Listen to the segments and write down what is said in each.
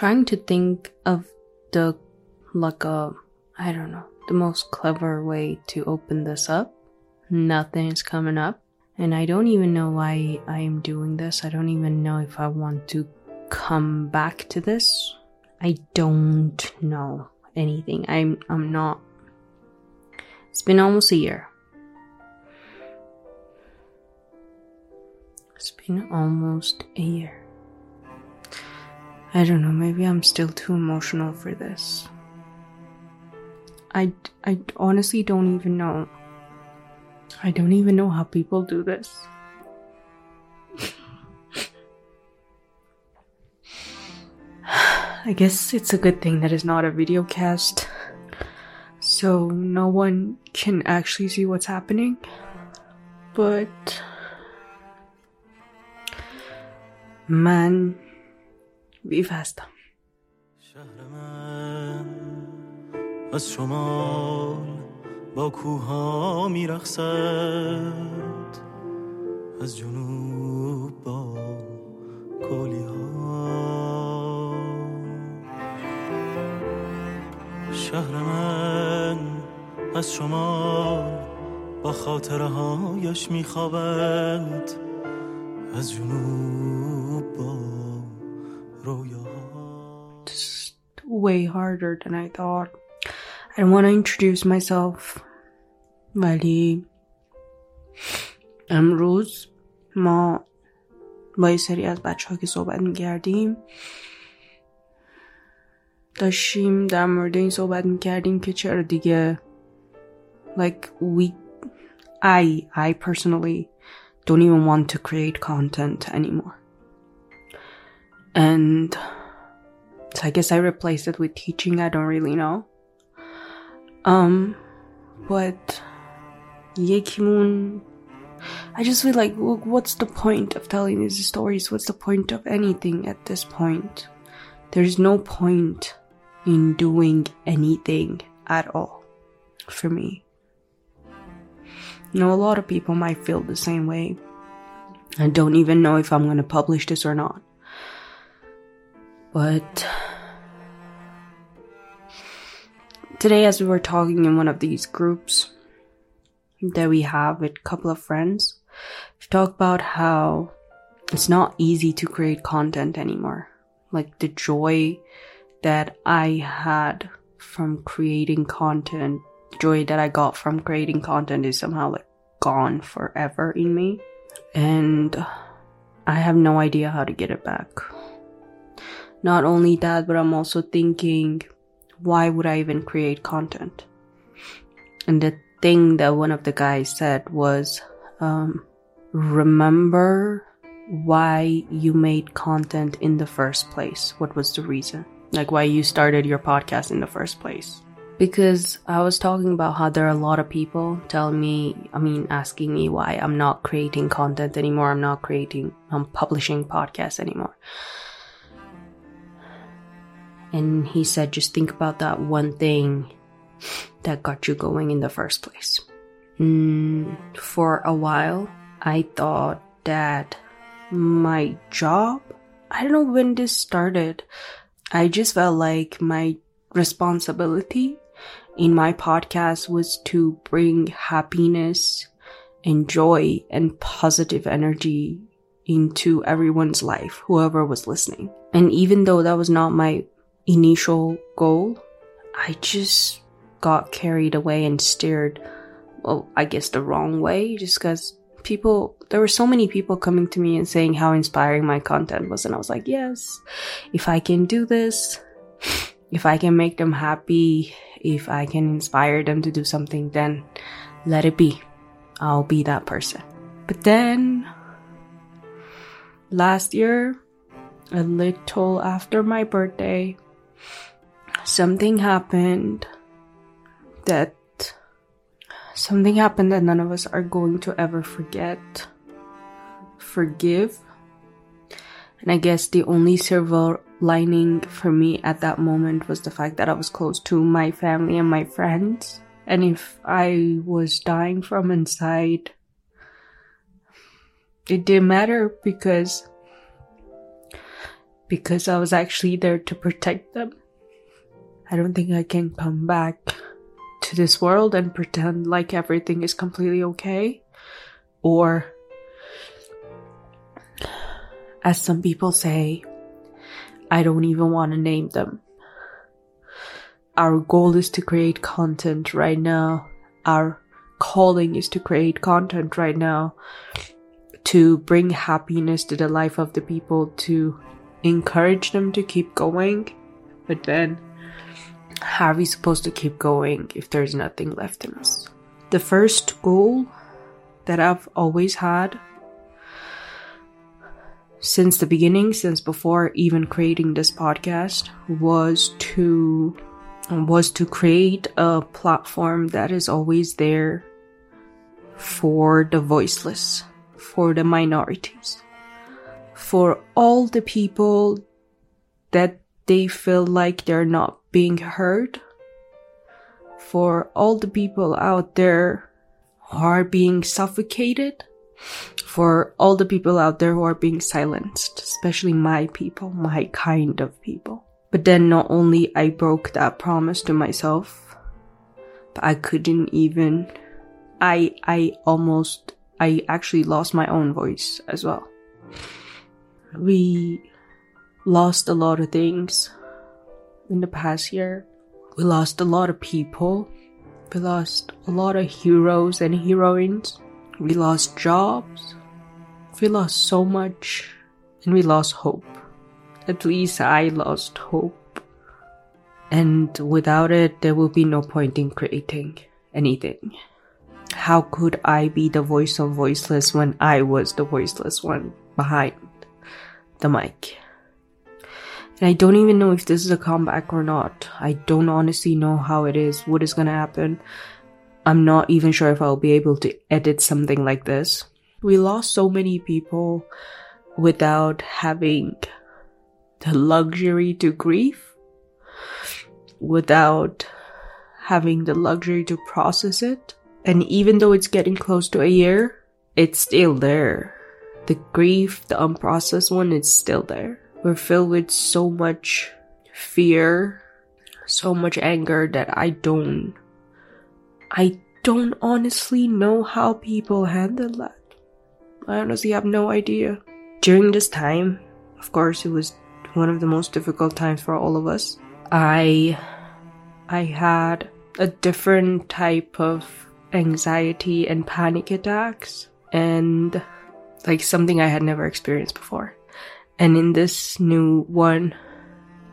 trying to think of the like a I don't know the most clever way to open this up. Nothing is coming up, and I don't even know why I am doing this. I don't even know if I want to come back to this. I don't know anything. I'm I'm not. It's been almost a year. It's been almost a year. I don't know, maybe I'm still too emotional for this. I, I honestly don't even know. I don't even know how people do this. I guess it's a good thing that it's not a video cast. So no one can actually see what's happening. But. Man, we've هستم. شهر من از شمال با کوها میرخصد از جنوب با کولی ها شهر من از شمال با خاطره هایش میخوابد. از جنوب با رویاها It's way harder than I thought. I don't want to introduce myself. ولی امروز ما با یه سری از بچه ها که صحبت میکردیم داشتیم در مورد این صحبت میکردیم که چرا دیگه like we I I personally don't even want to create content anymore and so I guess I replaced it with teaching. I don't really know. Um, but Yekimun, I just feel like, look, what's the point of telling these stories? What's the point of anything at this point? There's no point in doing anything at all for me. You know, a lot of people might feel the same way. I don't even know if I'm going to publish this or not. But today, as we were talking in one of these groups that we have with a couple of friends, we talked about how it's not easy to create content anymore. Like the joy that I had from creating content, the joy that I got from creating content is somehow like gone forever in me. And I have no idea how to get it back. Not only that, but I'm also thinking, why would I even create content? And the thing that one of the guys said was, um, remember why you made content in the first place. What was the reason? Like why you started your podcast in the first place. Because I was talking about how there are a lot of people telling me, I mean, asking me why I'm not creating content anymore. I'm not creating, I'm publishing podcasts anymore. And he said, just think about that one thing that got you going in the first place. Mm, for a while, I thought that my job, I don't know when this started. I just felt like my responsibility in my podcast was to bring happiness and joy and positive energy into everyone's life, whoever was listening. And even though that was not my initial goal, I just got carried away and steered, well, I guess the wrong way, just because people, there were so many people coming to me and saying how inspiring my content was. And I was like, yes, if I can do this, if I can make them happy, if I can inspire them to do something, then let it be. I'll be that person. But then, last year, a little after my birthday, something happened that something happened that none of us are going to ever forget. Forgive. And I guess the only silver lining for me at that moment was the fact that I was close to my family and my friends. And if I was dying from inside, it didn't matter because because I was actually there to protect them. I don't think I can come back to this world and pretend like everything is completely okay. Or, as some people say, I don't even want to name them. Our goal is to create content right now. Our calling is to create content right now. To bring happiness to the life of the people, to encourage them to keep going. But then, how are we supposed to keep going if there's nothing left in us? The first goal that I've always had since the beginning, since before even creating this podcast, was to was to create a platform that is always there for the voiceless, for the minorities, for all the people that they feel like they're not being heard, for all the people out there who are being suffocated, for all the people out there who are being silenced, especially my people, my kind of people. But then not only I broke that promise to myself, but I couldn't even I I almost I actually lost my own voice as well. We lost a lot of things in the past year. We lost a lot of people. We lost a lot of heroes and heroines. We lost jobs. We lost so much. And we lost hope. At least I lost hope. And without it, there will be no point in creating anything. How could I be the voice of voiceless when I was the voiceless one behind the mic? And I don't even know if this is a comeback or not. I don't honestly know how it is, what is gonna happen. I'm not even sure if I'll be able to edit something like this. We lost so many people without having the luxury to grieve, without having the luxury to process it. And even though it's getting close to a year, it's still there. The grief, the unprocessed one, it's still there. We're filled with so much fear, so much anger that I don't, I don't honestly know how people handle that. I honestly have no idea. During this time, of course, it was one of the most difficult times for all of us. I, I had a different type of anxiety and panic attacks and like something I had never experienced before. And in this new one,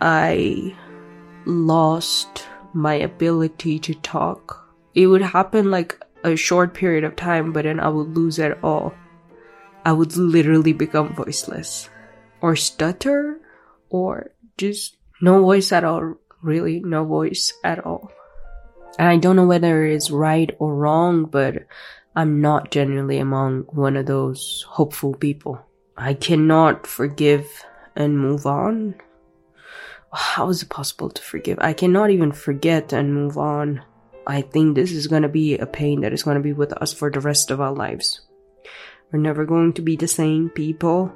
I lost my ability to talk. It would happen like a short period of time, but then I would lose it all. I would literally become voiceless or stutter or just no voice at all. Really, no voice at all. And I don't know whether it's right or wrong, but I'm not generally among one of those hopeful people. I cannot forgive and move on. How is it possible to forgive? I cannot even forget and move on. I think this is gonna be a pain that is gonna be with us for the rest of our lives. We're never going to be the same people.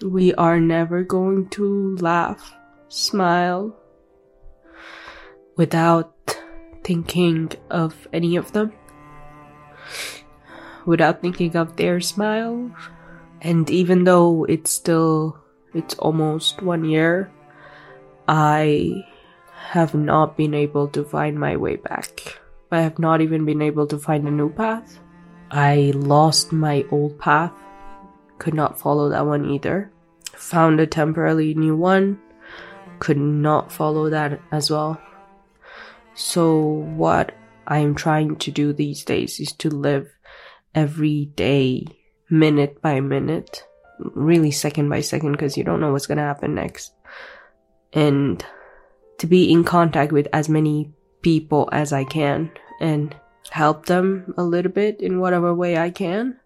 We are never going to laugh, smile, without thinking of any of them without thinking of their smile. And even though it's still, it's almost one year, I have not been able to find my way back. I have not even been able to find a new path. I lost my old path, could not follow that one either. Found a temporarily new one, could not follow that as well. So, what I am trying to do these days is to live every day, minute by minute, really second by second, because you don't know what's going to happen next. And to be in contact with as many people as I can and help them a little bit in whatever way I can.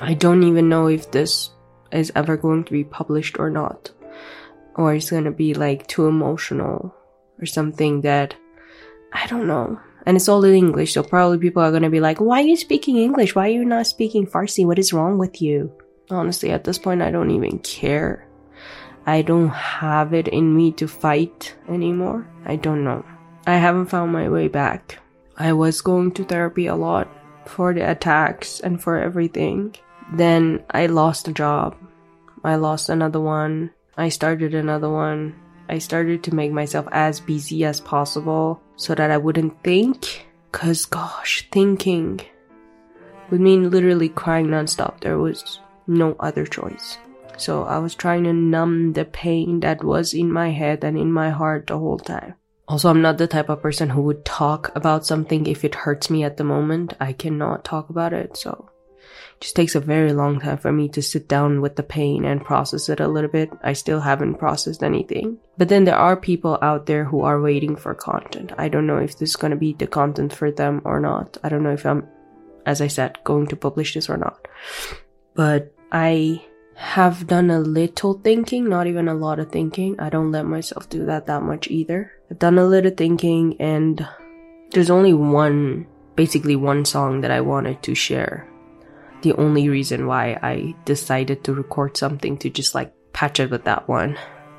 I don't even know if this is ever going to be published or not. Or it's going to be like too emotional or something that I don't know. And it's all in English, so probably people are gonna be like, why are you speaking English? Why are you not speaking Farsi? What is wrong with you? Honestly, at this point, I don't even care. I don't have it in me to fight anymore. I don't know. I haven't found my way back. I was going to therapy a lot for the attacks and for everything. Then I lost a job. I lost another one. I started another one. I started to make myself as busy as possible so that I wouldn't think. Cause gosh, thinking would mean literally crying nonstop. There was no other choice. So I was trying to numb the pain that was in my head and in my heart the whole time. Also, I'm not the type of person who would talk about something if it hurts me at the moment. I cannot talk about it. So it just takes a very long time for me to sit down with the pain and process it a little bit. I still haven't processed anything. But then there are people out there who are waiting for content. I don't know if this is going to be the content for them or not. I don't know if I'm, as I said, going to publish this or not. But I have done a little thinking, not even a lot of thinking. I don't let myself do that that much either. I've done a little thinking and there's only one, basically one song that I wanted to share. The only reason why I decided to record something to just like patch it with that one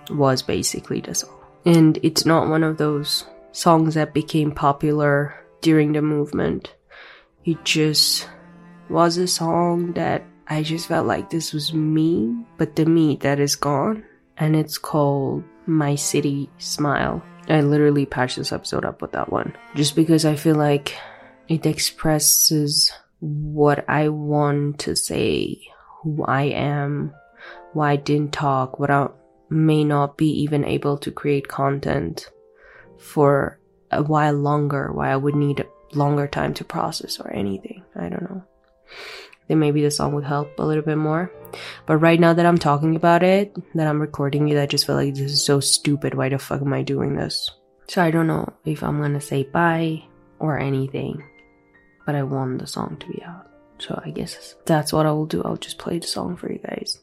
was basically the song. And it's not one of those songs that became popular during the movement. It just was a song that I just felt like this was me, but the me that is gone. And it's called My City Smile. I literally patched this episode up with that one. Just because I feel like it expresses what I want to say, who I am, why I didn't talk, what I may not be even able to create content for a while longer, why I would need longer time to process or anything. I don't know then maybe the song would help a little bit more. But right now that I'm talking about it, that I'm recording it, I just feel like this is so stupid. Why the fuck am I doing this? So I don't know if I'm gonna say bye or anything, but I want the song to be out. So I guess that's what I will do. I'll just play the song for you guys.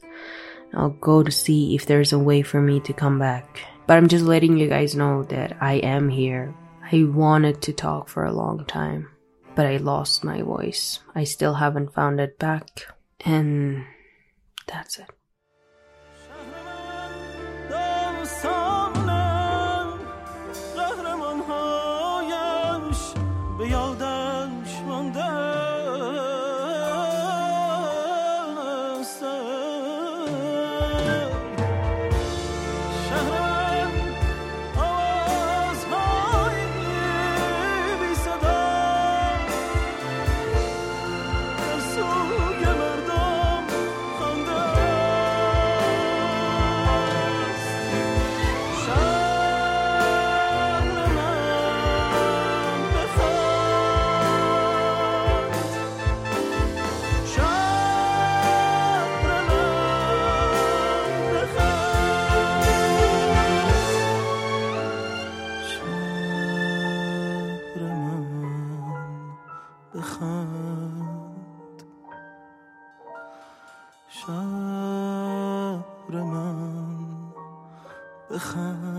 I'll go to see if there's a way for me to come back. But I'm just letting you guys know that I am here. I wanted to talk for a long time but I lost my voice. I still haven't found it back. And that's it. شهر من. بخند.